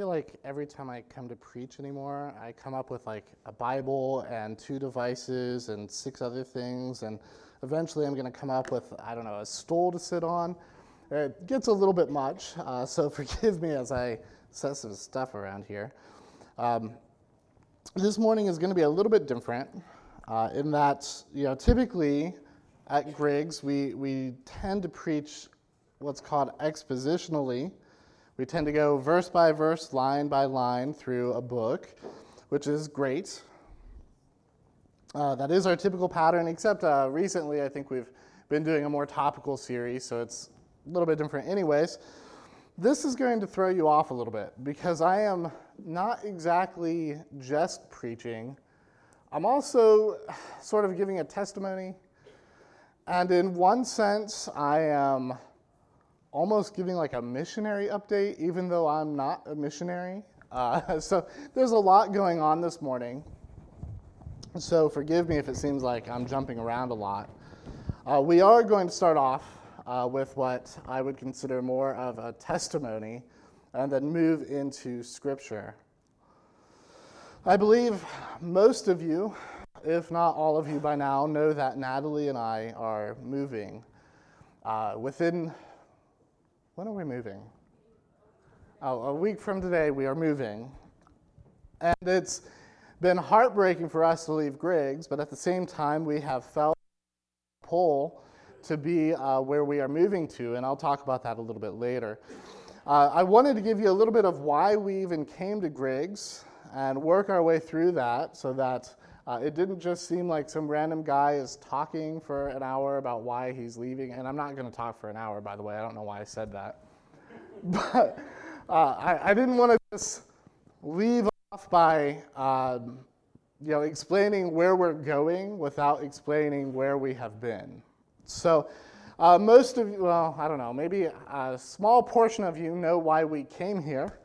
feel like every time I come to preach anymore, I come up with like a Bible and two devices and six other things, and eventually I'm going to come up with, I don't know, a stool to sit on. It gets a little bit much, uh, so forgive me as I set some stuff around here. Um, this morning is going to be a little bit different uh, in that, you know, typically at Griggs, we, we tend to preach what's called expositionally we tend to go verse by verse, line by line through a book, which is great. Uh, that is our typical pattern, except uh, recently I think we've been doing a more topical series, so it's a little bit different, anyways. This is going to throw you off a little bit because I am not exactly just preaching. I'm also sort of giving a testimony. And in one sense, I am almost giving like a missionary update, even though I'm not a missionary. Uh, so there's a lot going on this morning. So forgive me if it seems like I'm jumping around a lot. Uh, we are going to start off uh, with what I would consider more of a testimony and then move into scripture. I believe most of you, if not all of you by now, know that Natalie and I are moving. Uh, within when are we moving? Oh, a week from today, we are moving. And it's been heartbreaking for us to leave Griggs, but at the same time, we have felt pull to be uh, where we are moving to, and I'll talk about that a little bit later. Uh, I wanted to give you a little bit of why we even came to Griggs and work our way through that so that uh, it didn't just seem like some random guy is talking for an hour about why he's leaving. And I'm not going to talk for an hour, by the way. I don't know why I said that. But uh, I, I, didn't want to just leave off by um, you know, explaining where we're going without explaining where we have been. So, uh, most of you, well, I don't know, maybe a small portion of you know why we came here.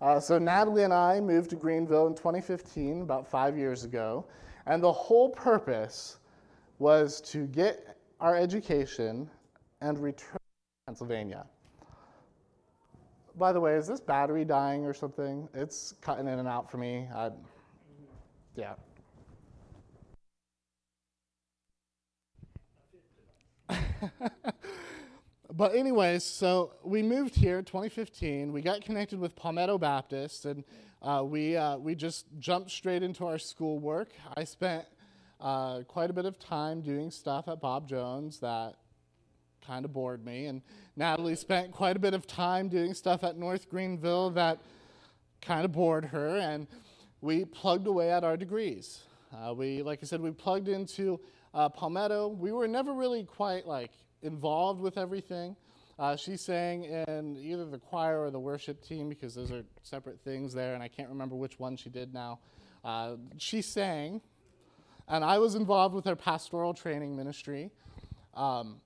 Uh, so, Natalie and I moved to Greenville in 2015, about five years ago. And the whole purpose was to get our education and return to Pennsylvania. By the way, is this battery dying or something? It's cutting in and out for me. I, yeah. but anyways, so we moved here 2015. We got connected with Palmetto Baptist, and uh, we, uh, we just jumped straight into our schoolwork. I spent uh, quite a bit of time doing stuff at Bob Jones that kind of bored me. And Natalie spent quite a bit of time doing stuff at North Greenville that kind of bored her. And we plugged away at our degrees. Uh, we, like I said, we plugged into uh, Palmetto. We were never really quite like involved with everything. Uh, she sang in either the choir or the worship team because those are separate things there, and I can't remember which one she did now. Uh, she sang, and I was involved with her pastoral training ministry. Um,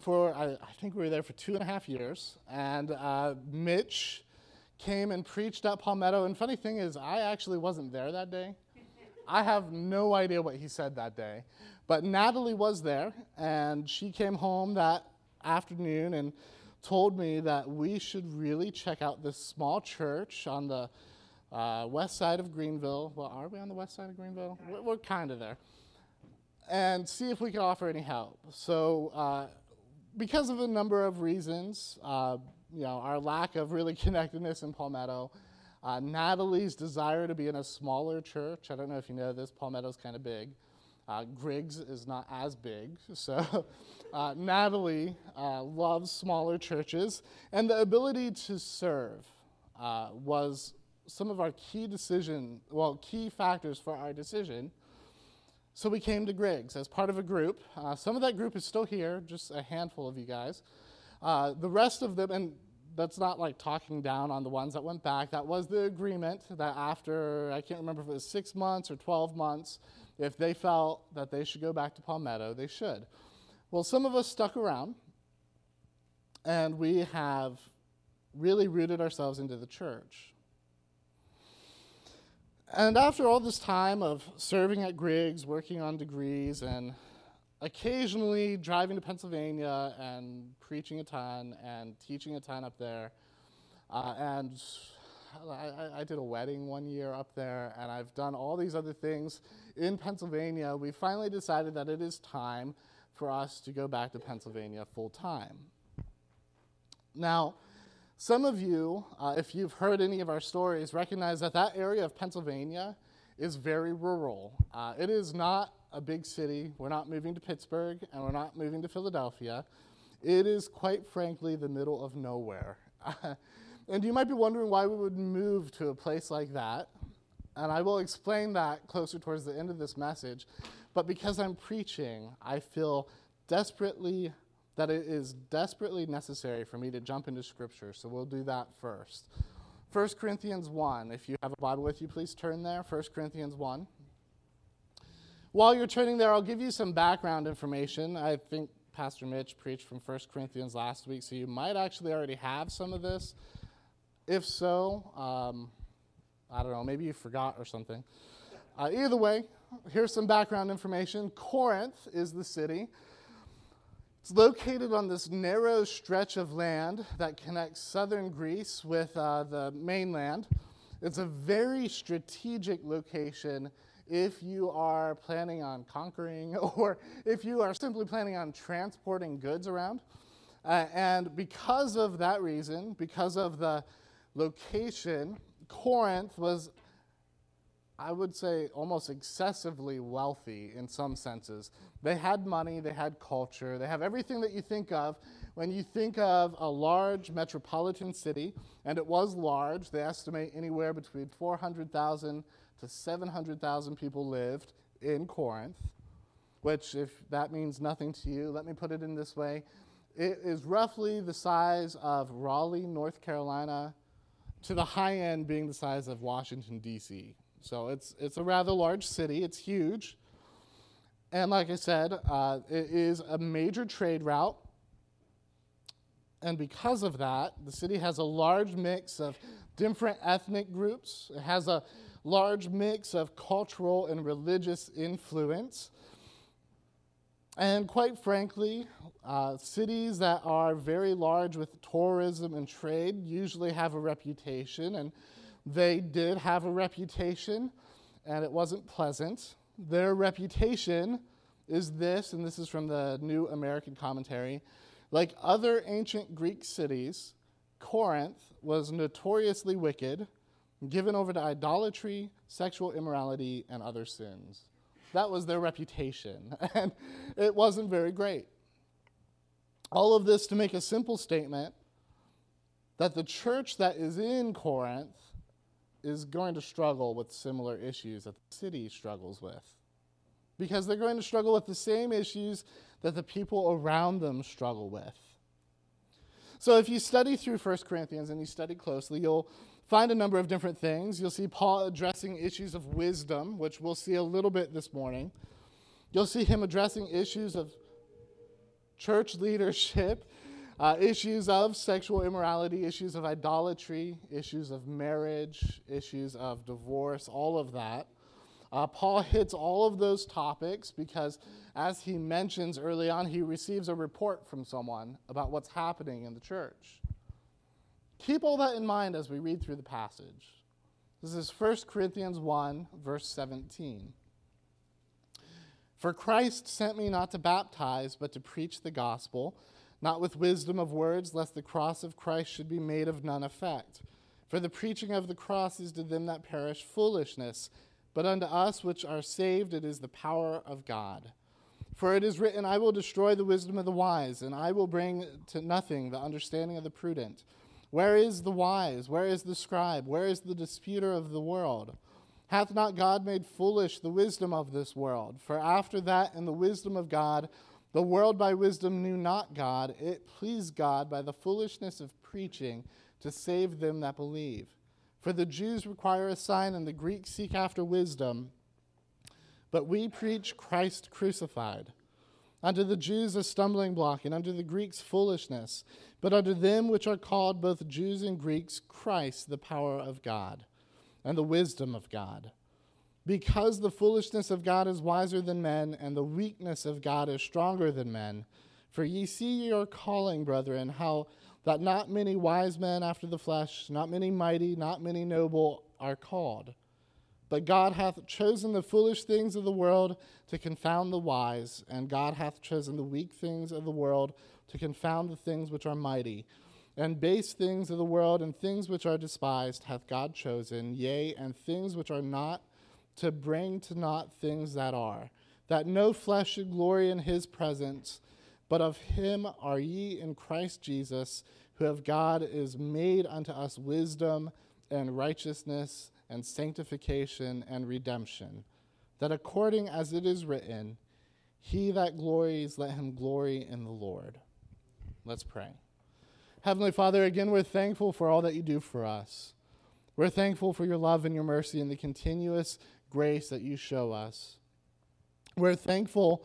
for I, I, think we were there for two and a half years, and uh, Mitch came and preached at Palmetto. And funny thing is, I actually wasn't there that day. I have no idea what he said that day, but Natalie was there, and she came home that afternoon and told me that we should really check out this small church on the uh, west side of Greenville. Well, are we on the west side of Greenville? We're, we're kind of there. And see if we can offer any help. So, uh, because of a number of reasons, uh, you know, our lack of really connectedness in Palmetto, uh, Natalie's desire to be in a smaller church. I don't know if you know this, Palmetto's kind of big. Uh, Griggs is not as big, so uh, Natalie uh, loves smaller churches, and the ability to serve uh, was some of our key decision, well, key factors for our decision. So we came to Griggs as part of a group. Uh, some of that group is still here, just a handful of you guys. The rest of them, and that's not like talking down on the ones that went back. That was the agreement that after, I can't remember if it was six months or 12 months, if they felt that they should go back to Palmetto, they should. Well, some of us stuck around, and we have really rooted ourselves into the church. And after all this time of serving at Griggs, working on degrees, and occasionally driving to Pennsylvania and preaching a ton and teaching a ton up there, uh, and I, I, did a wedding one year up there, and I've done all these other things in Pennsylvania. We finally decided that it is time for us to go back to Pennsylvania full time. Now, some of you, uh, if you've heard any of our stories, recognize that that area of Pennsylvania is very rural. Uh, it is not a big city. We're not moving to Pittsburgh and we're not moving to Philadelphia. It is, quite frankly, the middle of nowhere. and you might be wondering why we would move to a place like that. And I will explain that closer towards the end of this message. But because I'm preaching, I feel desperately that it is desperately necessary for me to jump into Scripture. So we'll do that first. 1 Corinthians 1. If you have a Bible with you, please turn there. 1 Corinthians 1. While you're turning there, I'll give you some background information. I think Pastor Mitch preached from 1 Corinthians last week, so you might actually already have some of this. If so, um, I don't know, maybe you forgot or something. Uh, either way, here's some background information. Corinth is the city. It's located on this narrow stretch of land that connects southern Greece with uh, the mainland. It's a very strategic location if you are planning on conquering or if you are simply planning on transporting goods around. Uh, and because of that reason, because of the location, Corinth was I would say, almost excessively wealthy in some senses. They had money, they had culture, they have everything that you think of when you think of a large metropolitan city, and it was large. They estimate anywhere between 400,000 to 700,000 people lived in Corinth, which, if that means nothing to you, let me put it in this way. It is roughly the size of Raleigh, North Carolina, to the high end being the size of Washington, D.C. So it's, it's a rather large city, it's huge. And like I said, uh, it is a major trade route. And because of that, the city has a large mix of different ethnic groups. It has a large mix of cultural and religious influence. And quite frankly, uh, cities that are very large with tourism and trade usually have a reputation. And they did have a reputation, and it wasn't pleasant. Their reputation is this, and this is from the New American Commentary. Like other ancient Greek cities, Corinth was notoriously wicked, given over to idolatry, sexual immorality, and other sins. That was their reputation, and it wasn't very great. All of this to make a simple statement that the church that is in Corinth is going to struggle with similar issues that the city struggles with. Because they're going to struggle with the same issues that the people around them struggle with. So if you study through 1 Corinthians and you study closely, you'll find a number of different things. You'll see Paul addressing issues of wisdom, which we'll see a little bit this morning. You'll see him addressing issues of church leadership uh, issues of sexual immorality, issues of idolatry, issues of marriage, issues of divorce, all of that. Uh, Paul hits all of those topics because, as he mentions early on, he receives a report from someone about what's happening in the church. Keep all that in mind as we read through the passage. This is 1 Corinthians 1, verse 17. For Christ sent me not to baptize, but to preach the gospel not with wisdom of words, lest the cross of Christ should be made of none effect. For the preaching of the cross is to them that perish foolishness, but unto us which are saved it is the power of God. For it is written, I will destroy the wisdom of the wise, and I will bring to nothing the understanding of the prudent. Where is the wise? Where is the scribe? Where is the disputer of the world? Hath not God made foolish the wisdom of this world? For after that, in the wisdom of God, the world by wisdom knew not God. It pleased God by the foolishness of preaching to save them that believe. For the Jews require a sign, and the Greeks seek after wisdom. But we preach Christ crucified. Unto the Jews a stumbling block, and unto the Greeks foolishness. But unto them which are called both Jews and Greeks, Christ the power of God, and the wisdom of God because the foolishness of God is wiser than men, and the weakness of God is stronger than men. For ye see your calling, brethren, how that not many wise men after the flesh, not many mighty, not many noble are called. But God hath chosen the foolish things of the world to confound the wise, and God hath chosen the weak things of the world to confound the things which are mighty. And base things of the world and things which are despised hath God chosen, yea, and things which are not, to bring to naught things that are, that no flesh should glory in his presence. But of him are ye in Christ Jesus, who of God is made unto us wisdom and righteousness and sanctification and redemption, that according as it is written, He that glories, let him glory in the Lord. Let's pray. Heavenly Father, again, we're thankful for all that you do for us. We're thankful for your love and your mercy and the continuous grace that you show us. We're thankful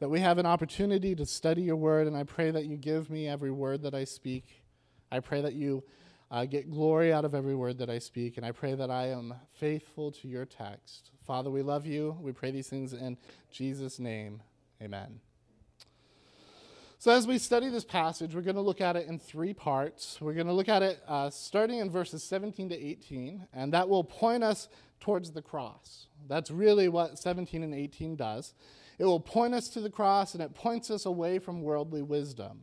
that we have an opportunity to study your word, and I pray that you give me every word that I speak. I pray that you uh, get glory out of every word that I speak, and I pray that I am faithful to your text. Father, we love you. We pray these things in Jesus' name. Amen. So, as we study this passage, we're going to look at it in three parts. We're going to look at it uh, starting in verses 17 to 18, and that will point us towards the cross. That's really what 17 and 18 does. It will point us to the cross and it points us away from worldly wisdom.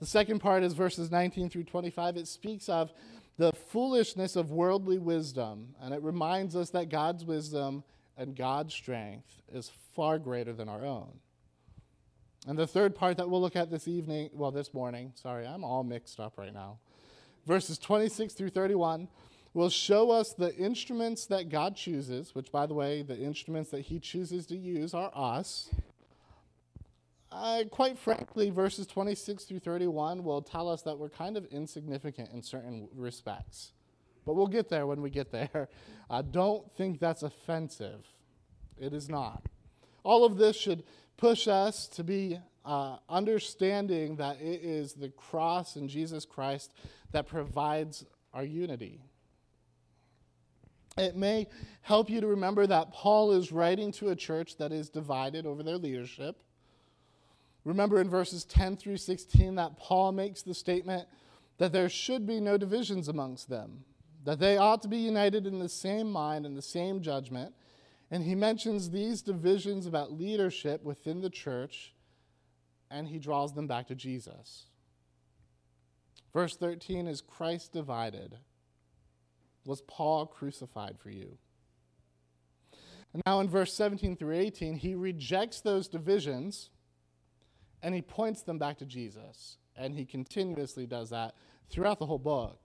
The second part is verses 19 through 25. It speaks of the foolishness of worldly wisdom, and it reminds us that God's wisdom and God's strength is far greater than our own. And the third part that we'll look at this evening, well, this morning, sorry, I'm all mixed up right now. Verses 26 through 31 will show us the instruments that God chooses, which, by the way, the instruments that He chooses to use are us. Uh, quite frankly, verses 26 through 31 will tell us that we're kind of insignificant in certain respects. But we'll get there when we get there. Uh, don't think that's offensive. It is not. All of this should push us to be uh, understanding that it is the cross in Jesus Christ that provides our unity. It may help you to remember that Paul is writing to a church that is divided over their leadership. Remember in verses 10 through 16 that Paul makes the statement that there should be no divisions amongst them, that they ought to be united in the same mind and the same judgment. And he mentions these divisions about leadership within the church, and he draws them back to Jesus. Verse 13 is Christ divided was Paul crucified for you? And now in verse 17 through 18, he rejects those divisions and he points them back to Jesus. And he continuously does that throughout the whole book.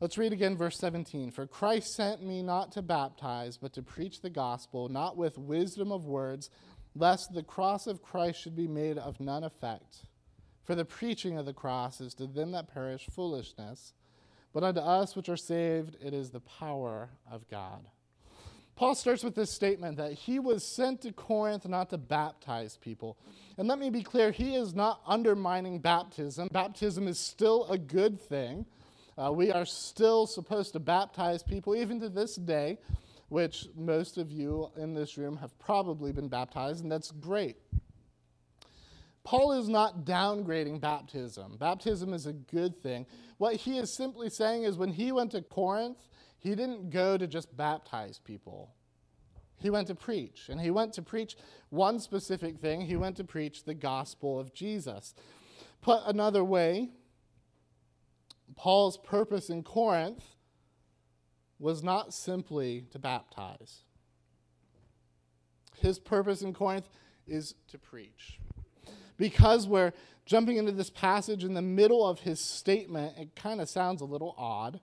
Let's read again verse 17. For Christ sent me not to baptize, but to preach the gospel, not with wisdom of words, lest the cross of Christ should be made of none effect. For the preaching of the cross is to them that perish foolishness but unto us which are saved, it is the power of God. Paul starts with this statement that he was sent to Corinth not to baptize people. And let me be clear, he is not undermining baptism. Baptism is still a good thing. Uh, we are still supposed to baptize people, even to this day, which most of you in this room have probably been baptized, and that's great. Paul is not downgrading baptism. Baptism is a good thing. What he is simply saying is when he went to Corinth, he didn't go to just baptize people. He went to preach. And he went to preach one specific thing. He went to preach the gospel of Jesus. Put another way, Paul's purpose in Corinth was not simply to baptize. His purpose in Corinth is to preach because we're jumping into this passage in the middle of his statement, it kind of sounds a little odd.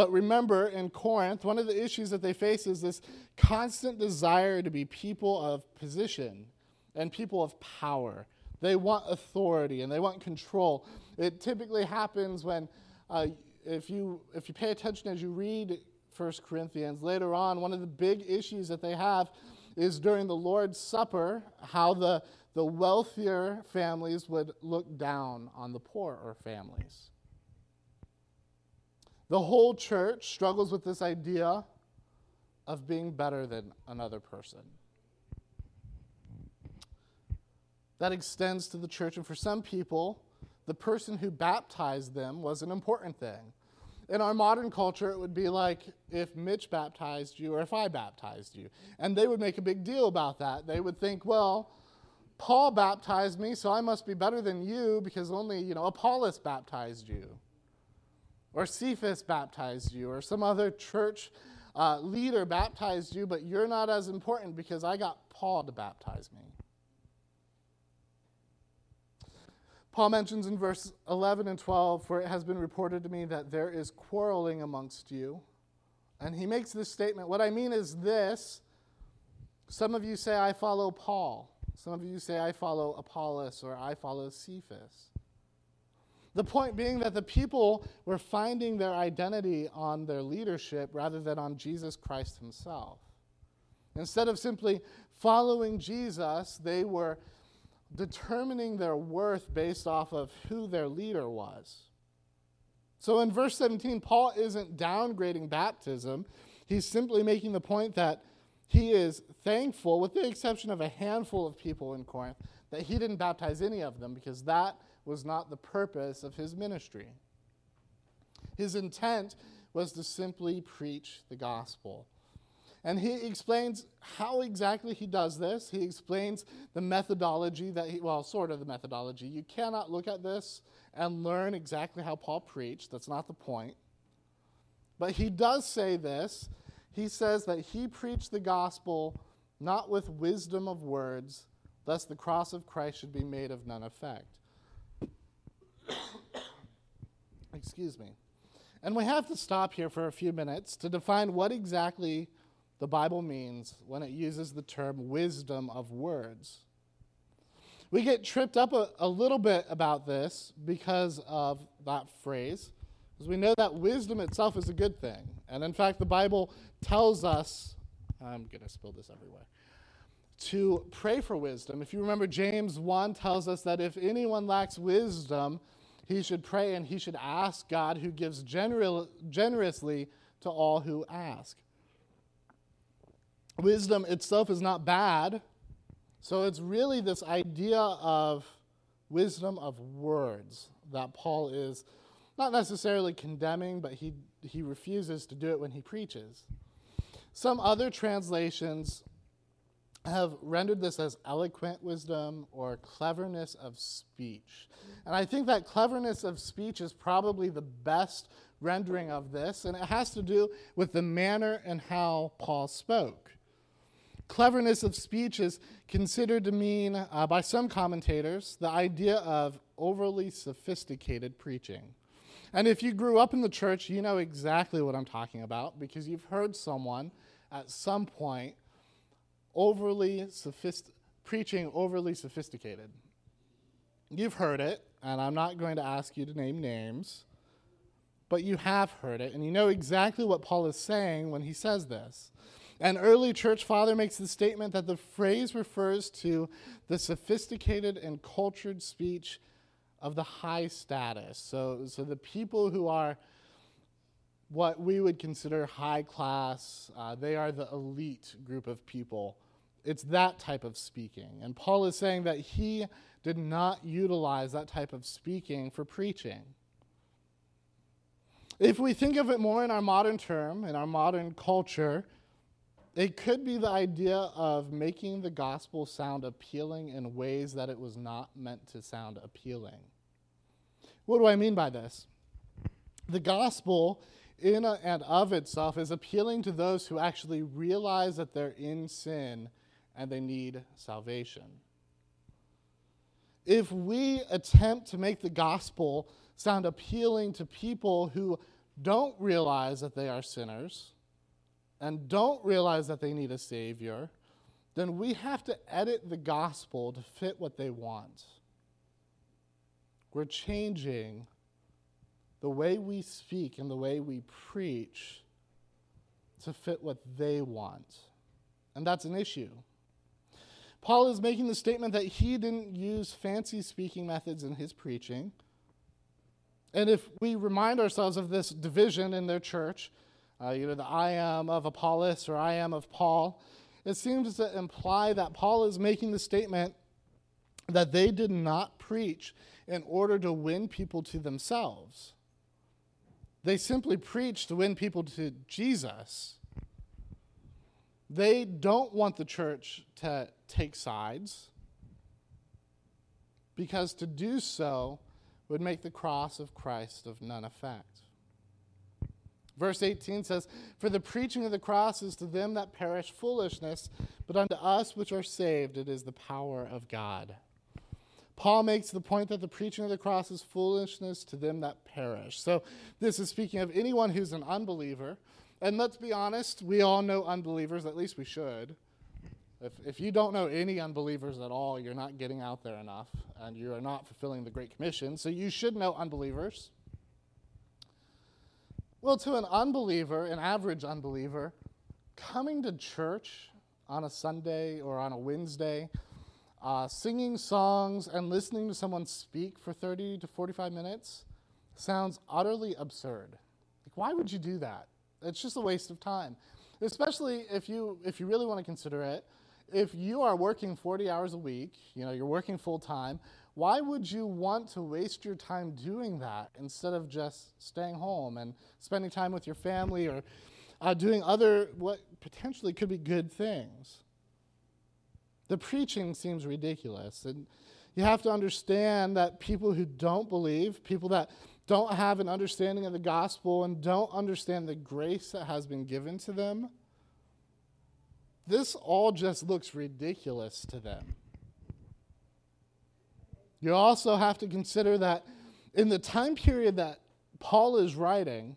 But remember, in Corinth, one of the issues that they face is this constant desire to be people of position and people of power. They want authority and they want control. It typically happens when, uh, if, you, if you pay attention as you read 1 Corinthians later on, one of the big issues that they have is during the Lord's Supper, how the the wealthier families would look down on the poorer families. The whole church struggles with this idea of being better than another person. That extends to the church, and for some people, the person who baptized them was an important thing. In our modern culture, it would be like if Mitch baptized you or if I baptized you. And they would make a big deal about that. They would think, well, Paul baptized me, so I must be better than you because only, you know, Apollos baptized you. Or Cephas baptized you, or some other church uh, leader baptized you, but you're not as important because I got Paul to baptize me. Paul mentions in verse 11 and 12, For it has been reported to me that there is quarreling amongst you. And he makes this statement. What I mean is this some of you say, I follow Paul. Some of you say, I follow Apollos or I follow Cephas. The point being that the people were finding their identity on their leadership rather than on Jesus Christ himself. Instead of simply following Jesus, they were determining their worth based off of who their leader was. So in verse 17, Paul isn't downgrading baptism. He's simply making the point that he is thankful, with the exception of a handful of people in Corinth, that he didn't baptize any of them because that was not the purpose of his ministry. His intent was to simply preach the gospel. And he explains how exactly he does this. He explains the methodology that he, well, sort of the methodology. You cannot look at this and learn exactly how Paul preached. That's not the point. But he does say this. He says that he preached the gospel not with wisdom of words, lest the cross of Christ should be made of none effect. Excuse me. And we have to stop here for a few minutes to define what exactly the Bible means when it uses the term wisdom of words. We get tripped up a, a little bit about this because of that phrase, because we know that wisdom itself is a good thing. And in fact, the Bible tells us, I'm going to spill this everywhere, to pray for wisdom. If you remember, James 1 tells us that if anyone lacks wisdom, he should pray and he should ask God, who gives gener- generously to all who ask. Wisdom itself is not bad. So it's really this idea of wisdom of words that Paul is not necessarily condemning, but he, he refuses to do it when he preaches. Some other translations have rendered this as eloquent wisdom or cleverness of speech. And I think that cleverness of speech is probably the best rendering of this, and it has to do with the manner and how Paul spoke. Cleverness of speech is considered to mean, uh, by some commentators, the idea of overly sophisticated preaching. And if you grew up in the church, you know exactly what I'm talking about because you've heard someone at some point overly sophist- preaching overly sophisticated. You've heard it, and I'm not going to ask you to name names, but you have heard it, and you know exactly what Paul is saying when he says this. An early church father makes the statement that the phrase refers to the sophisticated and cultured speech of the high status. So, so the people who are what we would consider high class, uh, they are the elite group of people. It's that type of speaking. And Paul is saying that he did not utilize that type of speaking for preaching. If we think of it more in our modern term, in our modern culture, it could be the idea of making the gospel sound appealing in ways that it was not meant to sound appealing. What do I mean by this? The gospel, in and of itself, is appealing to those who actually realize that they're in sin and they need salvation. If we attempt to make the gospel sound appealing to people who don't realize that they are sinners, and don't realize that they need a Savior, then we have to edit the gospel to fit what they want. We're changing the way we speak and the way we preach to fit what they want. And that's an issue. Paul is making the statement that he didn't use fancy speaking methods in his preaching. And if we remind ourselves of this division in their church, uh, you know, the I am of Apollos or I am of Paul, it seems to imply that Paul is making the statement that they did not preach in order to win people to themselves. They simply preach to win people to Jesus. They don't want the church to take sides because to do so would make the cross of Christ of none effect. Verse 18 says, For the preaching of the cross is to them that perish foolishness, but unto us which are saved it is the power of God. Paul makes the point that the preaching of the cross is foolishness to them that perish. So this is speaking of anyone who's an unbeliever. And let's be honest, we all know unbelievers, at least we should. If, if you don't know any unbelievers at all, you're not getting out there enough, and you are not fulfilling the Great Commission. So you should know unbelievers. Well, to an unbeliever, an average unbeliever, coming to church on a Sunday or on a Wednesday, uh, singing songs and listening to someone speak for 30 to 45 minutes sounds utterly absurd. Like, why would you do that? It's just a waste of time. Especially if you, if you really want to consider it, if you are working 40 hours a week, you know, you're working full time, why would you want to waste your time doing that instead of just staying home and spending time with your family or uh, doing other what potentially could be good things? The preaching seems ridiculous. And you have to understand that people who don't believe, people that don't have an understanding of the gospel and don't understand the grace that has been given to them, this all just looks ridiculous to them. You also have to consider that in the time period that Paul is writing,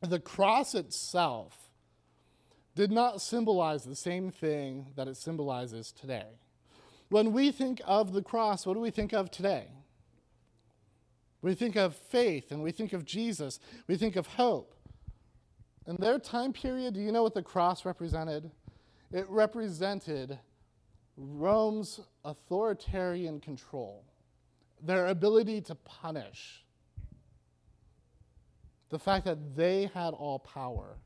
the cross itself did not symbolize the same thing that it symbolizes today. When we think of the cross, what do we think of today? We think of faith and we think of Jesus. We think of hope. In their time period, do you know what the cross represented? It represented Rome's authoritarian control, their ability to punish, the fact that they had all power.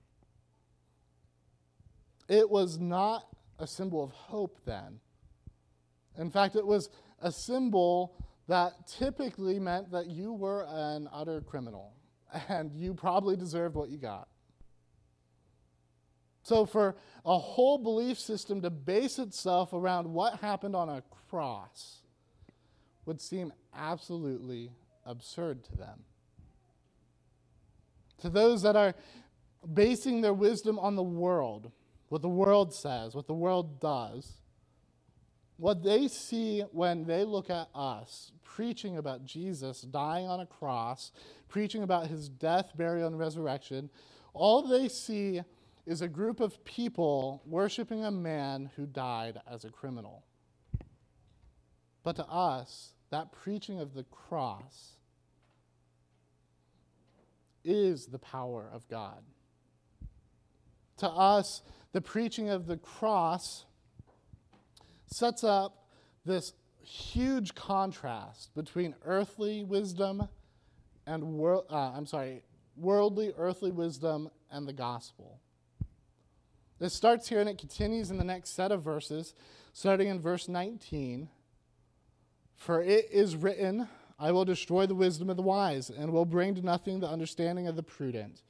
It was not a symbol of hope then. In fact, it was a symbol that typically meant that you were an utter criminal and you probably deserved what you got. So, for a whole belief system to base itself around what happened on a cross would seem absolutely absurd to them. To those that are basing their wisdom on the world, what the world says, what the world does, what they see when they look at us preaching about Jesus dying on a cross, preaching about his death, burial, and resurrection, all they see is a group of people worshiping a man who died as a criminal. But to us, that preaching of the cross is the power of God. To us, the preaching of the cross sets up this huge contrast between earthly wisdom and uh, I'm sorry, worldly earthly wisdom and the gospel. This starts here and it continues in the next set of verses, starting in verse 19. For it is written, I will destroy the wisdom of the wise, and will bring to nothing the understanding of the prudent.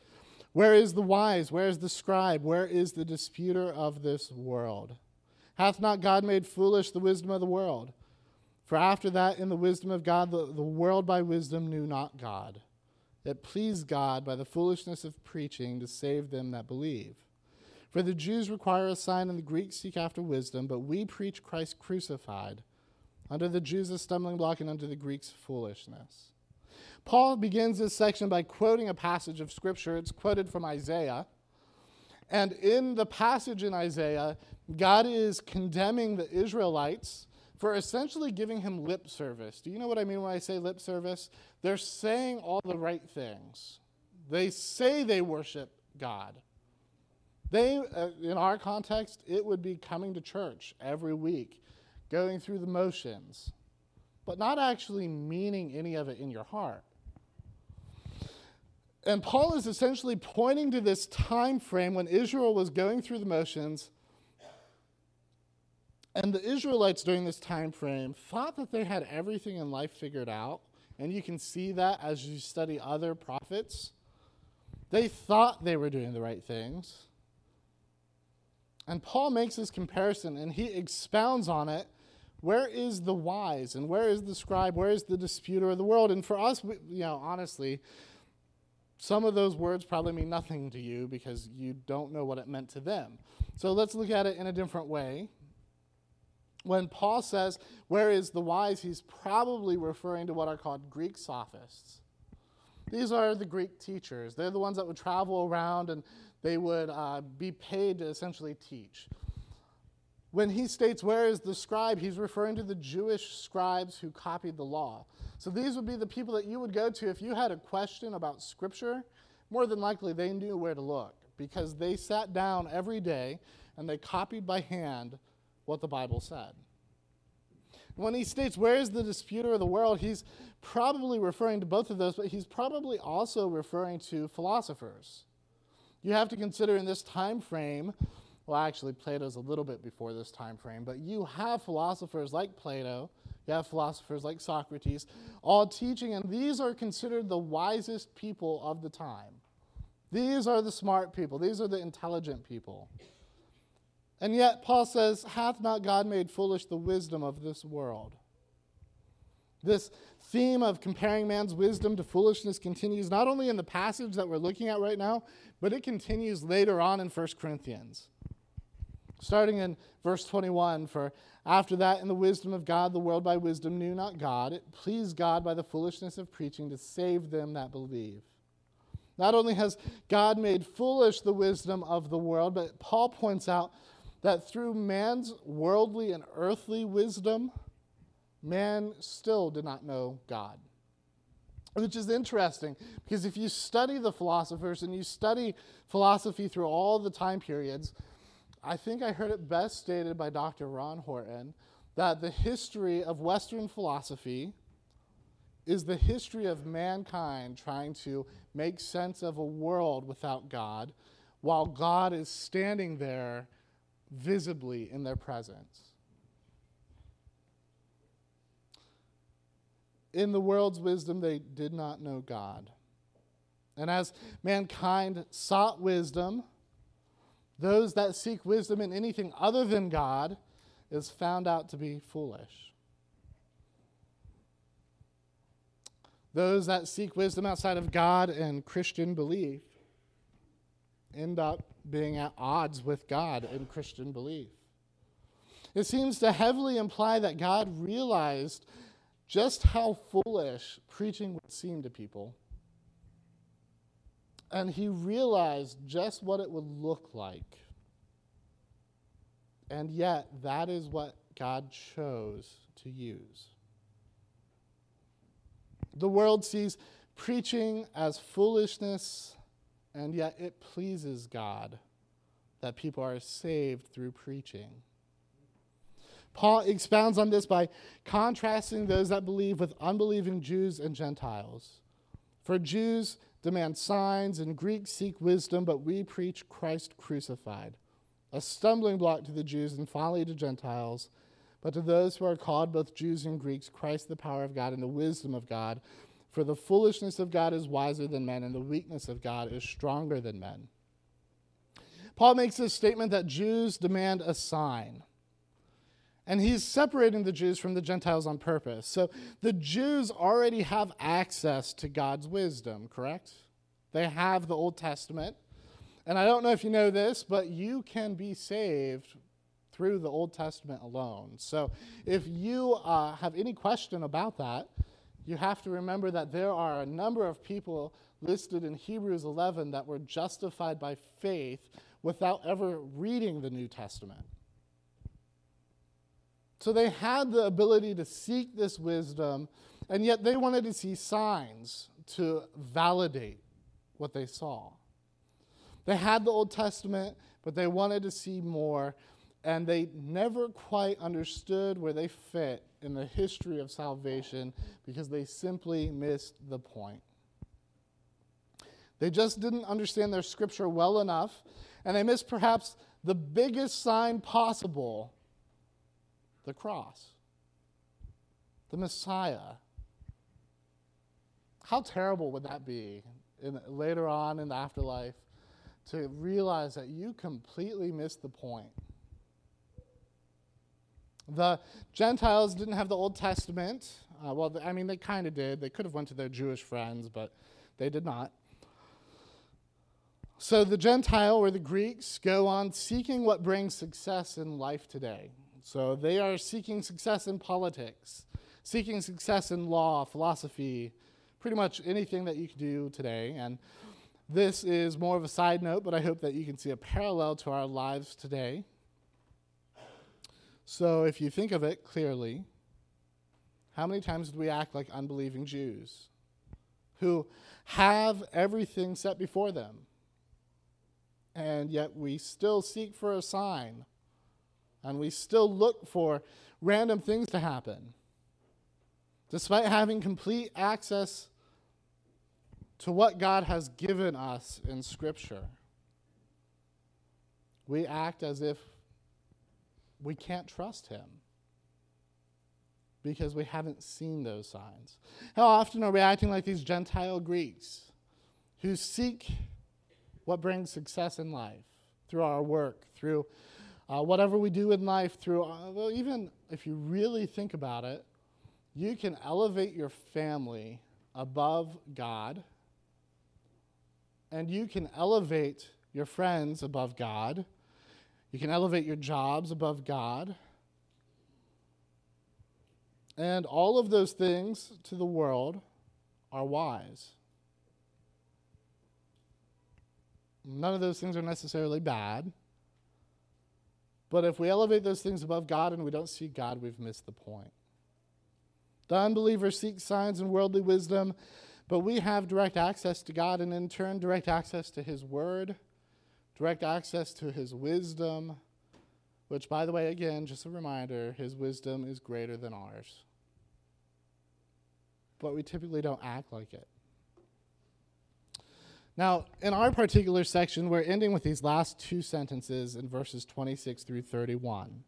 Where is the wise? Where is the scribe? Where is the disputer of this world? Hath not God made foolish the wisdom of the world? For after that, in the wisdom of God, the, the world by wisdom knew not God. It pleased God by the foolishness of preaching to save them that believe. For the Jews require a sign, and the Greeks seek after wisdom, but we preach Christ crucified, unto the Jews a stumbling block, and unto the Greeks foolishness. Paul begins this section by quoting a passage of Scripture. It's quoted from Isaiah. And in the passage in Isaiah, God is condemning the Israelites for essentially giving him lip service. Do you know what I mean when I say lip service? They're saying all the right things. They say they worship God, they, uh, in our context, it would be coming to church every week, going through the motions, but not actually meaning any of it in your heart. And Paul is essentially pointing to this time frame when Israel was going through the motions And the Israelites during this time frame thought that they had everything in life figured out. And you can see that as you study other prophets. They thought they were doing the right things. And Paul makes this comparison and he expounds on it. Where is the wise and where is the scribe? Where is the disputer of the world? And for us, we, you know, honestly, some of those words probably mean nothing to you because you don't know what it meant to them. So let's look at it in a different way when Paul says, Where is the wise? he's probably referring to what are called Greek sophists. These are the Greek teachers. They're the ones that would travel around and they would uh, be paid to essentially teach. When he states, Where is the scribe? he's referring to the Jewish scribes who copied the law. So these would be the people that you would go to if you had a question about Scripture. More than likely, they knew where to look because they sat down every day and they copied by hand what the Bible said. When he states, Where is the disputer of the world? he's probably referring to both of those, but he's probably also referring to philosophers. You have to consider in this time frame, well, actually, Plato's a little bit before this time frame, but you have philosophers like Plato, you have philosophers like Socrates, all teaching, and these are considered the wisest people of the time. These are the smart people, these are the intelligent people. And yet, Paul says, Hath not God made foolish the wisdom of this world? This theme of comparing man's wisdom to foolishness continues not only in the passage that we're looking at right now, but it continues later on in 1 Corinthians. Starting in verse 21 For after that, in the wisdom of God, the world by wisdom knew not God. It pleased God by the foolishness of preaching to save them that believe. Not only has God made foolish the wisdom of the world, but Paul points out that through man's worldly and earthly wisdom, man still did not know God. Which is interesting because if you study the philosophers and you study philosophy through all the time periods, I think I heard it best stated by Dr. Ron Horton that the history of Western philosophy is the history of mankind trying to make sense of a world without God, while God is standing there visibly in their presence. In the world's wisdom, they did not know God. And as mankind sought wisdom, those that seek wisdom in anything other than God is found out to be foolish. Those that seek wisdom outside of God and Christian belief end up being at odds with God and Christian belief. It seems to heavily imply that God realized just how foolish preaching would seem to people. And he realized just what it would look like. And yet, that is what God chose to use. The world sees preaching as foolishness and yet it pleases God that people are saved through preaching. Paul expounds on this by contrasting those that believe with unbelieving Jews and Gentiles. For Jews demand signs, and Greeks seek wisdom, but we preach Christ crucified, a stumbling block to the Jews and folly to Gentiles. But to those who are called, both Jews and Greeks, Christ the power of God and the wisdom of God. For the foolishness of God is wiser than men, and the weakness of God is stronger than men. Paul makes this statement that Jews demand a sign. And he's separating the Jews from the Gentiles on purpose. So the Jews already have access to God's wisdom, correct? They have the Old Testament. And I don't know if you know this, but you can be saved through the Old Testament alone. So if you uh, have any question about that, you have to remember that there are a number of people listed in Hebrews 11 that were justified by faith without ever reading the New Testament. So they had the ability to seek this wisdom, and yet they wanted to see signs to validate what they saw. They had the Old Testament, but they wanted to see more, and they never quite understood where they fit in the history of salvation because they simply missed the point. They just didn't understand their scripture well enough, and they missed perhaps the biggest sign possible the cross, the Messiah. How terrible would that be in, later on in the afterlife to realize that you completely missed the point? The Gentiles didn't have the Old Testament. Uh, well, I mean, they kind of did. They could have went to their Jewish friends, but they did not. So the Gentile or the Greeks go on seeking what brings success in life today. So they are seeking success in politics, seeking success in law, philosophy, pretty much anything that you can do today. And this is more of a side note, but I hope that you can see a parallel to our lives today. So if you think of it clearly, how many times do we act like unbelieving Jews who have everything set before them? and yet we still seek for a sign and we still look for random things to happen. Despite having complete access to what God has given us in Scripture, we act as if we can't trust Him because we haven't seen those signs. How often are we acting like these Gentile Greeks who seek what brings success in life through our work, through uh, whatever we do in life, through, uh, well, even if you really think about it, you can elevate your family above God, and you can elevate your friends above God. You can elevate your jobs above God. And all of those things to the world are wise. None of those things are necessarily bad. But if we elevate those things above God and we don't see God, we've missed the point. The unbeliever seeks signs and worldly wisdom, but we have direct access to God and in turn direct access to His Word, direct access to His wisdom, which, by the way, again, just a reminder, His wisdom is greater than ours. But we typically don't act like it. Now, in our particular section, we're ending with these last two sentences in verses 26 through 31.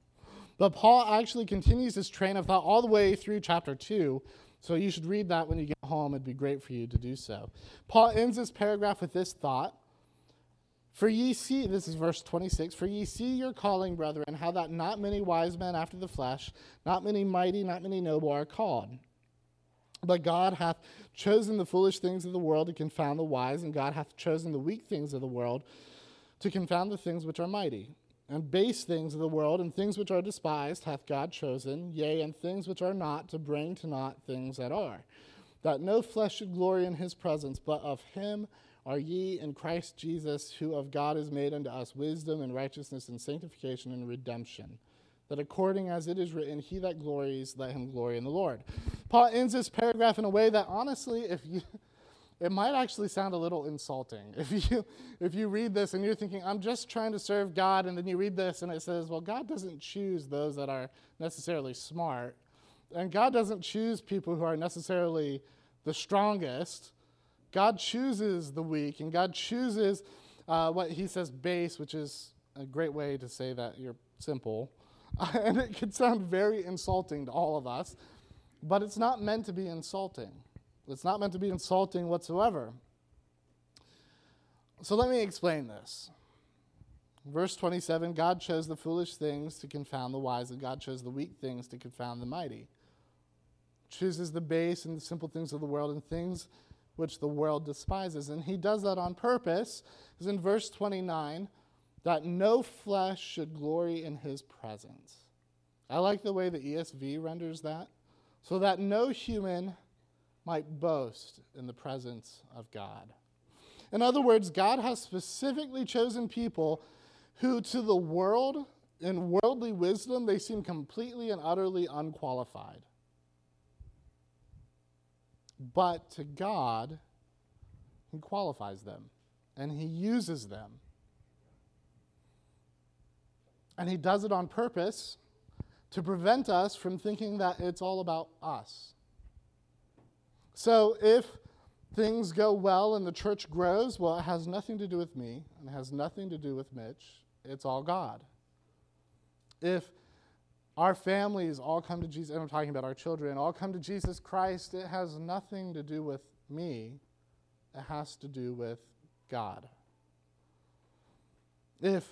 But Paul actually continues this train of thought all the way through chapter 2. So you should read that when you get home. It'd be great for you to do so. Paul ends this paragraph with this thought For ye see, this is verse 26, for ye see your calling, brethren, how that not many wise men after the flesh, not many mighty, not many noble are called. But God hath chosen the foolish things of the world to confound the wise, and God hath chosen the weak things of the world to confound the things which are mighty. And base things of the world and things which are despised hath God chosen, yea, and things which are not, to bring to naught things that are, that no flesh should glory in his presence, but of him are ye in Christ Jesus, who of God is made unto us wisdom and righteousness and sanctification and redemption that according as it is written, he that glories, let him glory in the Lord. Paul ends this paragraph in a way that honestly, if you it might actually sound a little insulting. If you if you read this and you're thinking, I'm just trying to serve God, and then you read this and it says, well, God doesn't choose those that are necessarily smart, and God doesn't choose people who are necessarily the strongest. God chooses the weak, and God chooses uh, what he says base, which is a great way to say that you're simple. and it could sound very insulting to all of us, but it's not meant to be insulting. It's not meant to be insulting whatsoever. So let me explain this. Verse 27 God chose the foolish things to confound the wise, and God chose the weak things to confound the mighty. Chooses the base and the simple things of the world and things which the world despises. And he does that on purpose, because in verse 29, that no flesh should glory in his presence. I like the way the ESV renders that. So that no human might boast in the presence of God. In other words, God has specifically chosen people who, to the world, in worldly wisdom, they seem completely and utterly unqualified. But to God, He qualifies them and He uses them. And he does it on purpose to prevent us from thinking that it's all about us. So if things go well and the church grows, well, it has nothing to do with me and it has nothing to do with Mitch. It's all God. If our families all come to Jesus, and I'm talking about our children, all come to Jesus Christ, it has nothing to do with me, it has to do with God. If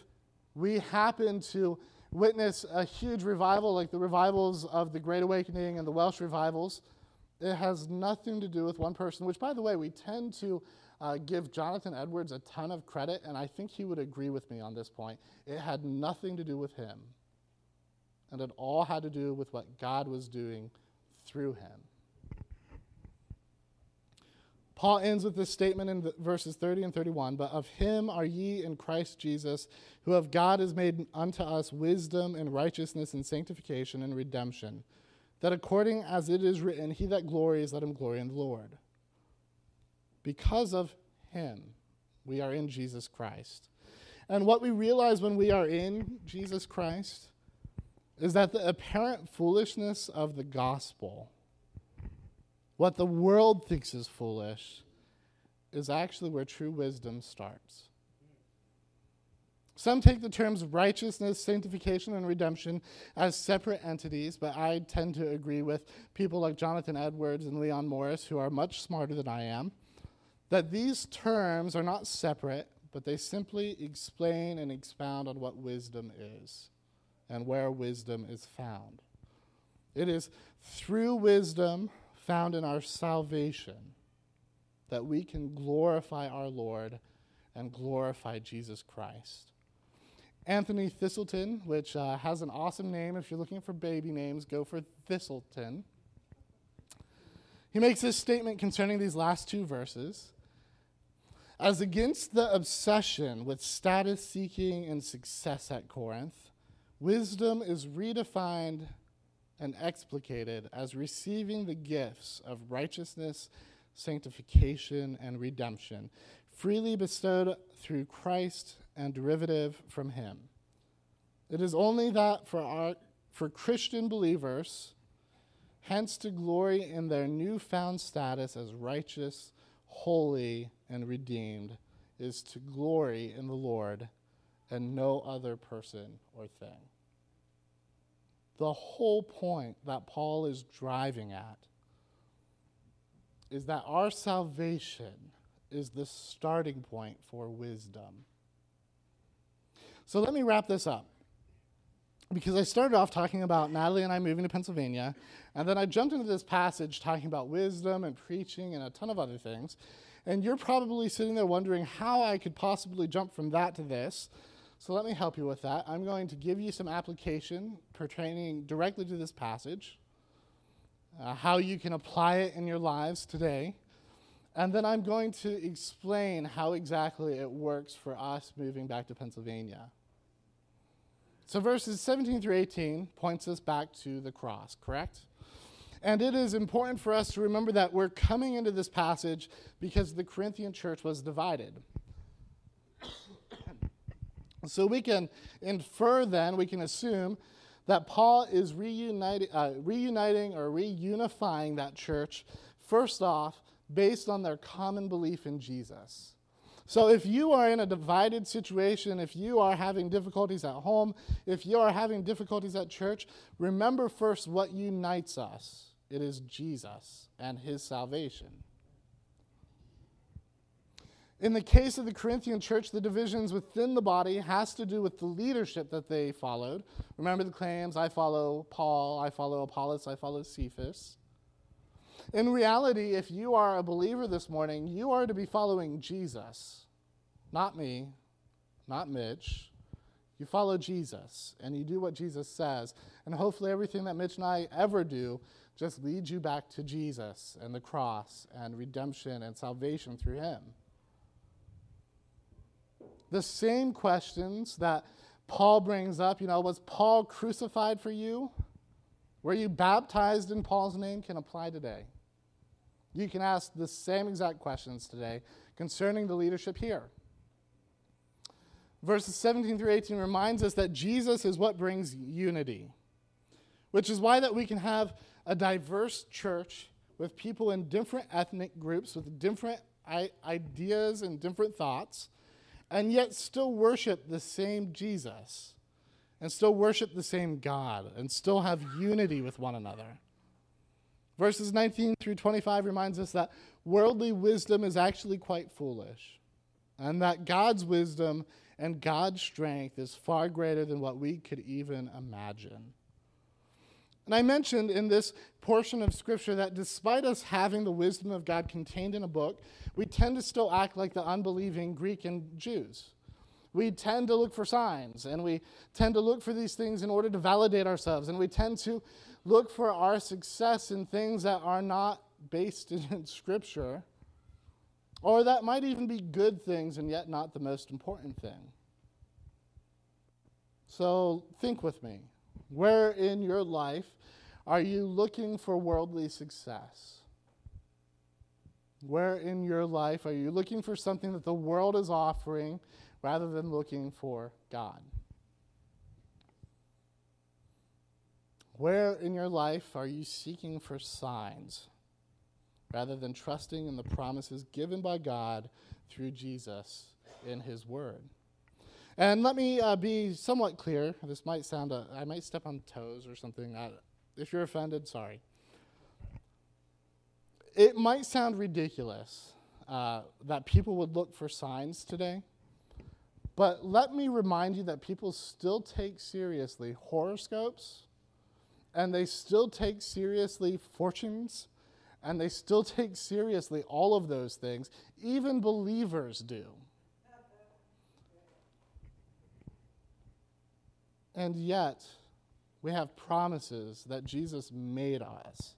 we happen to witness a huge revival like the revivals of the Great Awakening and the Welsh revivals, it has nothing to do with one person, which, by the way, we tend to uh, give Jonathan Edwards a ton of credit, and I think he would agree with me on this point. It had nothing to do with him and it all had to do with what God was doing through him. Paul ends with this statement in verses 30 and 31 But of him are ye in Christ Jesus, who of God is made unto us wisdom and righteousness and sanctification and redemption, that according as it is written, He that glories, let him glory in the Lord. Because of him, we are in Jesus Christ. And what we realize when we are in Jesus Christ is that the apparent foolishness of the gospel, what the world thinks is foolish, is actually where true wisdom starts. Some take the terms righteousness, sanctification, and redemption as separate entities, but I tend to agree with people like Jonathan Edwards and Leon Morris, who are much smarter than I am, that these terms are not separate, but they simply explain and expound on what wisdom is and where wisdom is found. It is through wisdom found in our salvation that we can glorify our Lord and glorify Jesus Christ. Anthony Thiselton, which uh, has an awesome name. If you're looking for baby names, go for Thistleton. He makes this statement concerning these last two verses. As against the obsession with status seeking and success at Corinth, Wisdom is redefined and explicated as receiving the gifts of righteousness, sanctification, and redemption, freely bestowed through Christ and derivative from Him. It is only that for, our, for Christian believers, hence to glory in their newfound status as righteous, holy, and redeemed, is to glory in the Lord and no other person or thing. The whole point that Paul is driving at is that our salvation is the starting point for wisdom. So let me wrap this up. Because I started off talking about Natalie and I moving to Pennsylvania, and then I jumped into this passage talking about wisdom and preaching and a ton of other things. And you're probably sitting there wondering how I could possibly jump from that to this. So let me help you with that. I'm going to give you some application pertaining directly to this passage, uh, how you can apply it in your lives today. And then I'm going to explain how exactly it works for us moving back to Pennsylvania. So verses 17 through 18 points us back to the cross, correct? And it is important for us to remember that we're coming into this passage because the Corinthian church was divided. So we can infer then, we can assume that Paul is reuniting, uh, reuniting or reunifying that church, first off, based on their common belief in Jesus. So if you are in a divided situation, if you are having difficulties at home, if you are having difficulties at church, remember first what unites us it is Jesus and his salvation. In the case of the Corinthian church, the divisions within the body has to do with the leadership that they followed. Remember the claims I follow Paul, I follow Apollos, I follow Cephas. In reality, if you are a believer this morning, you are to be following Jesus, not me, not Mitch. You follow Jesus and you do what Jesus says. And hopefully, everything that Mitch and I ever do just leads you back to Jesus and the cross and redemption and salvation through Him the same questions that Paul brings up. You know, was Paul crucified for you? Were you baptized in Paul's name? Can apply today. You can ask the same exact questions today concerning the leadership here. Verses 17 through 18 reminds us that Jesus is what brings unity, which is why that we can have a diverse church with people in different ethnic groups with different ideas and different thoughts and yet still worship the same Jesus and still worship the same God and still have unity with one another. Verses 19 through 25 reminds us that worldly wisdom is actually quite foolish, and that God's wisdom and God's strength is far greater than what we could even imagine. And I mentioned in this portion of Scripture that despite us having the wisdom of God contained in a book, we tend to still act like the unbelieving Greek and Jews. We tend to look for signs, and we tend to look for these things in order to validate ourselves, and we tend to look for our success in things that are not based in Scripture, or that might even be good things and yet not the most important thing. So think with me. Where in your life are you looking for worldly success? Where in your life are you looking for something that the world is offering rather than looking for God? Where in your life are you seeking for signs rather than trusting in the promises given by God through Jesus in His Word? And let me uh, be somewhat clear. This might sound, uh, I might step on toes or something. I, if you're offended, sorry. It might sound ridiculous uh, that people would look for signs today, but let me remind you that people still take seriously horoscopes, and they still take seriously fortunes, and they still take seriously all of those things. Even believers do. And yet, we have promises that Jesus made us.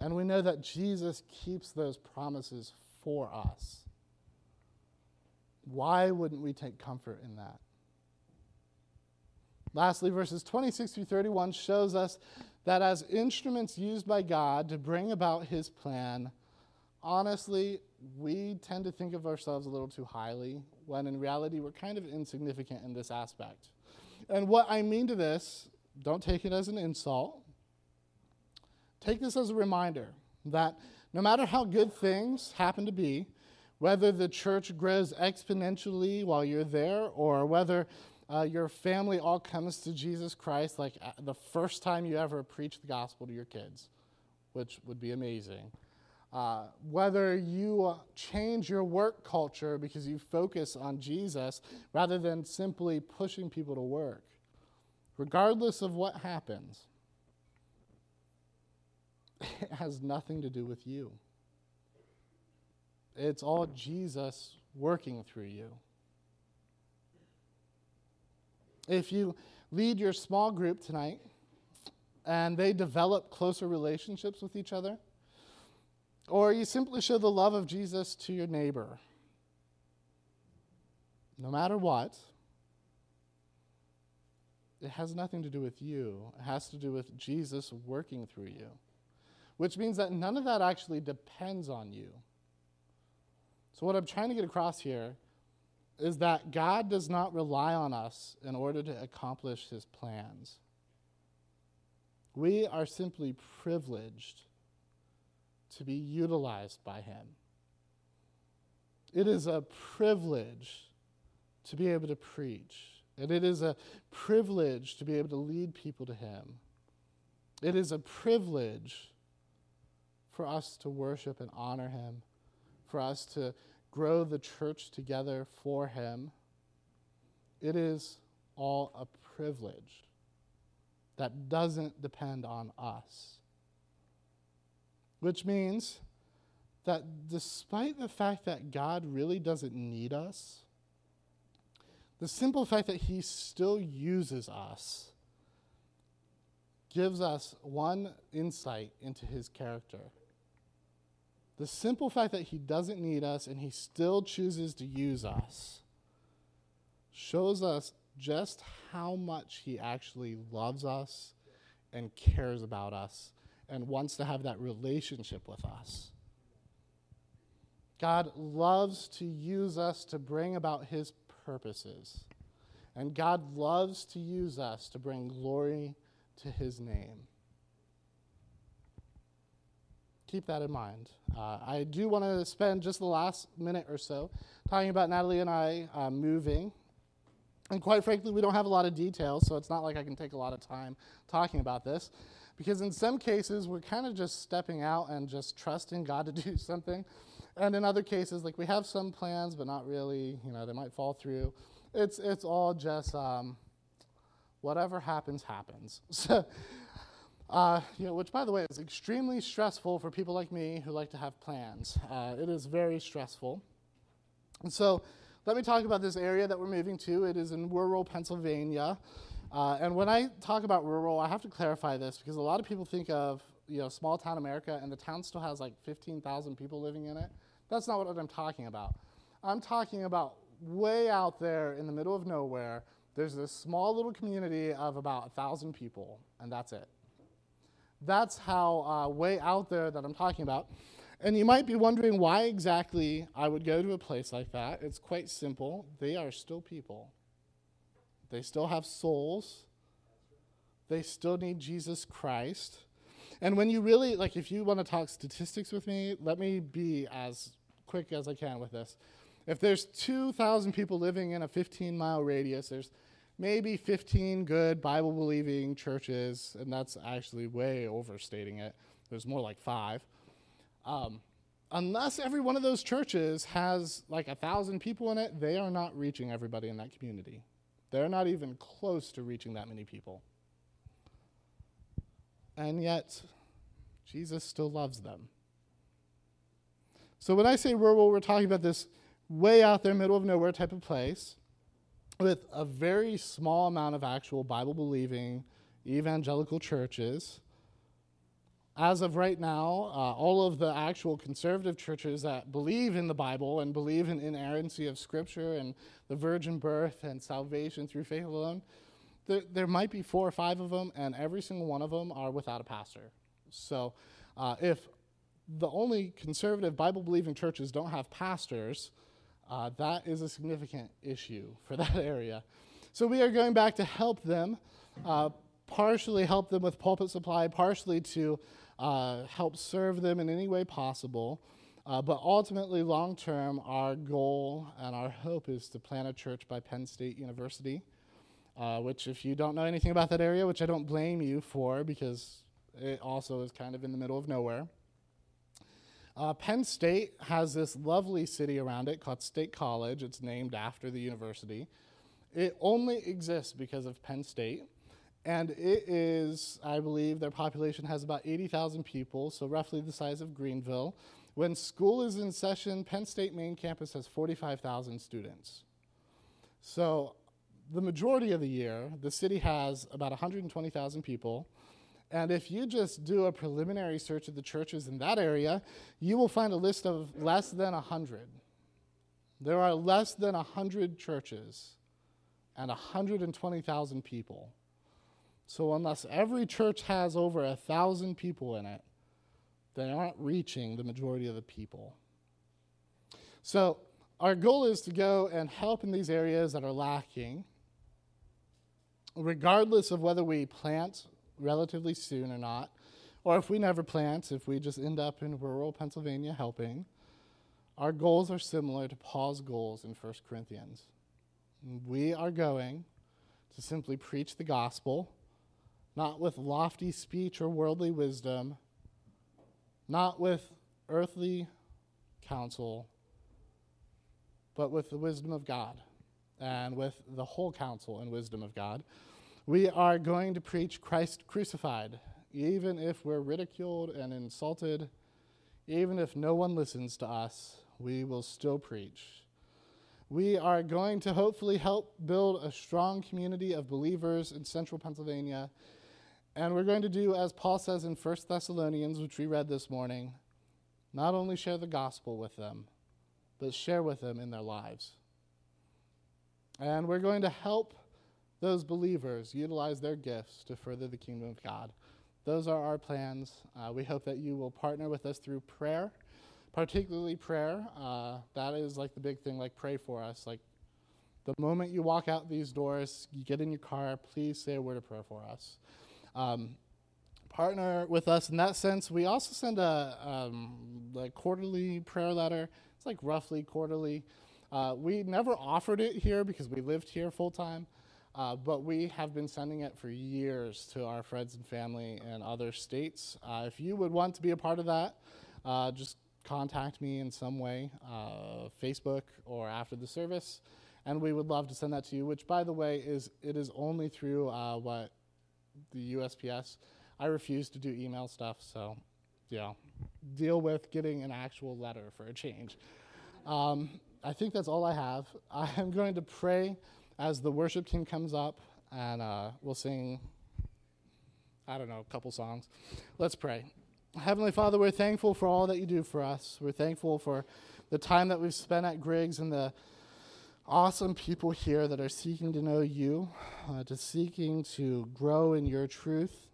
And we know that Jesus keeps those promises for us. Why wouldn't we take comfort in that? Lastly, verses 26 through 31 shows us that as instruments used by God to bring about his plan, honestly, we tend to think of ourselves a little too highly, when in reality, we're kind of insignificant in this aspect. And what I mean to this don't take it as an insult. Take this as a reminder that no matter how good things happen to be, whether the church grows exponentially while you're there or whether uh, your family all comes to Jesus Christ like uh, the first time you ever preach the gospel to your kids, which would be amazing. Uh, whether you uh, change your work culture because you focus on Jesus rather than simply pushing people to work regardless of what happens, it has nothing to do with you. It's all Jesus working through you. If you lead your small group tonight and they develop closer relationships with each other, or you simply show the love of Jesus to your neighbor, no matter what, it has nothing to do with you. It has to do with Jesus working through you, which means that none of that actually depends on you. So, what I'm trying to get across here is that God does not rely on us in order to accomplish his plans. We are simply privileged to be utilized by him. It is a privilege to be able to preach and it is a privilege to be able to lead people to Him. It is a privilege for us to worship and honor Him, for us to grow the church together for Him. It is all a privilege that doesn't depend on us. Which means that despite the fact that God really doesn't need us, the simple fact that he still uses us gives us one insight into his character. The simple fact that he doesn't need us and he still chooses to use us shows us just how much he actually loves us and cares about us and wants to have that relationship with us. God loves to use us to bring about his purposes. And God loves to use us to bring glory to his name. Keep that in mind. Uh, I do want to spend just the last minute or so talking about Natalie and I uh, moving. And quite frankly, we don't have a lot of details, so it's not like I can take a lot of time talking about this. Because in some cases, we're kind of just stepping out and just trusting God to do something. And in other cases, like we have some plans, but not really, you know, they might fall through. It's, it's all just um, whatever happens, happens. So, uh, you know, which, by the way, is extremely stressful for people like me who like to have plans. Uh, it is very stressful. And so, let me talk about this area that we're moving to. It is in rural Pennsylvania. Uh, and when I talk about rural, I have to clarify this because a lot of people think of you know small town America, and the town still has like 15,000 people living in it. That's not what I'm talking about. I'm talking about way out there in the middle of nowhere. There's this small little community of about a thousand people, and that's it. That's how uh, way out there that I'm talking about. And you might be wondering why exactly I would go to a place like that. It's quite simple. They are still people, they still have souls, they still need Jesus Christ. And when you really, like, if you want to talk statistics with me, let me be as quick as I can with this. If there's 2,000 people living in a 15 mile radius, there's maybe 15 good Bible believing churches, and that's actually way overstating it. There's more like five. Um, unless every one of those churches has like a thousand people in it, they are not reaching everybody in that community. They're not even close to reaching that many people. And yet, Jesus still loves them. So when I say rural, we're talking about this way out there, middle of nowhere type of place with a very small amount of actual Bible believing evangelical churches as of right now, uh, all of the actual conservative churches that believe in the Bible and believe in inerrancy of Scripture and the virgin birth and salvation through faith alone, there, there might be four or five of them, and every single one of them are without a pastor. So uh, if the only conservative Bible believing churches don't have pastors, uh, that is a significant issue for that area. So we are going back to help them, uh, partially help them with pulpit supply, partially to uh, help serve them in any way possible. Uh, but ultimately, long term, our goal and our hope is to plant a church by Penn State University, uh, which, if you don't know anything about that area, which I don't blame you for because it also is kind of in the middle of nowhere. Uh, Penn State has this lovely city around it called State College. It's named after the university. It only exists because of Penn State. And it is, I believe, their population has about 80,000 people, so roughly the size of Greenville. When school is in session, Penn State main campus has 45,000 students. So the majority of the year, the city has about 120,000 people. And if you just do a preliminary search of the churches in that area, you will find a list of less than 100. There are less than 100 churches and 120,000 people. So, unless every church has over a thousand people in it, they aren't reaching the majority of the people. So, our goal is to go and help in these areas that are lacking, regardless of whether we plant relatively soon or not, or if we never plant, if we just end up in rural Pennsylvania helping. Our goals are similar to Paul's goals in 1 Corinthians. We are going to simply preach the gospel not with lofty speech or worldly wisdom, not with earthly counsel, but with the wisdom of God and with the whole counsel and wisdom of God. We are going to preach Christ crucified, even if we're ridiculed and insulted, even if no one listens to us, we will still preach. We are going to hopefully help build a strong community of believers in central Pennsylvania and we're going to do, as Paul says in 1 Thessalonians, which we read this morning, not only share the gospel with them, but share with them in their lives. And we're going to help those believers utilize their gifts to further the kingdom of God. Those are our plans. Uh, we hope that you will partner with us through prayer, particularly prayer. Uh, that is like the big thing, like pray for us. Like the moment you walk out these doors, you get in your car, please say a word of prayer for us um, partner with us in that sense. We also send a um, like quarterly prayer letter. It's like roughly quarterly. Uh, we never offered it here because we lived here full time, uh, but we have been sending it for years to our friends and family in other states. Uh, if you would want to be a part of that, uh, just contact me in some way, uh, Facebook or after the service, and we would love to send that to you. Which, by the way, is it is only through uh, what the USPS. I refuse to do email stuff, so yeah, deal with getting an actual letter for a change. Um, I think that's all I have. I am going to pray as the worship team comes up, and uh, we'll sing. I don't know, a couple songs. Let's pray. Heavenly Father, we're thankful for all that you do for us. We're thankful for the time that we've spent at Griggs and the awesome people here that are seeking to know you, uh, to seeking to grow in your truth.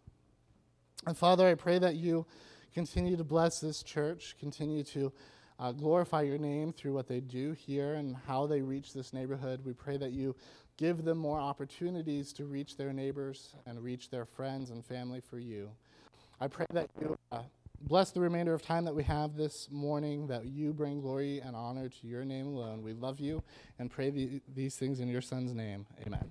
And Father, I pray that you continue to bless this church, continue to uh, glorify your name through what they do here and how they reach this neighborhood. We pray that you give them more opportunities to reach their neighbors and reach their friends and family for you. I pray that you uh, bless the remainder of time that we have this morning, that you bring glory and honor to your name alone. We love you and pray the, these things in your Son's name. Amen.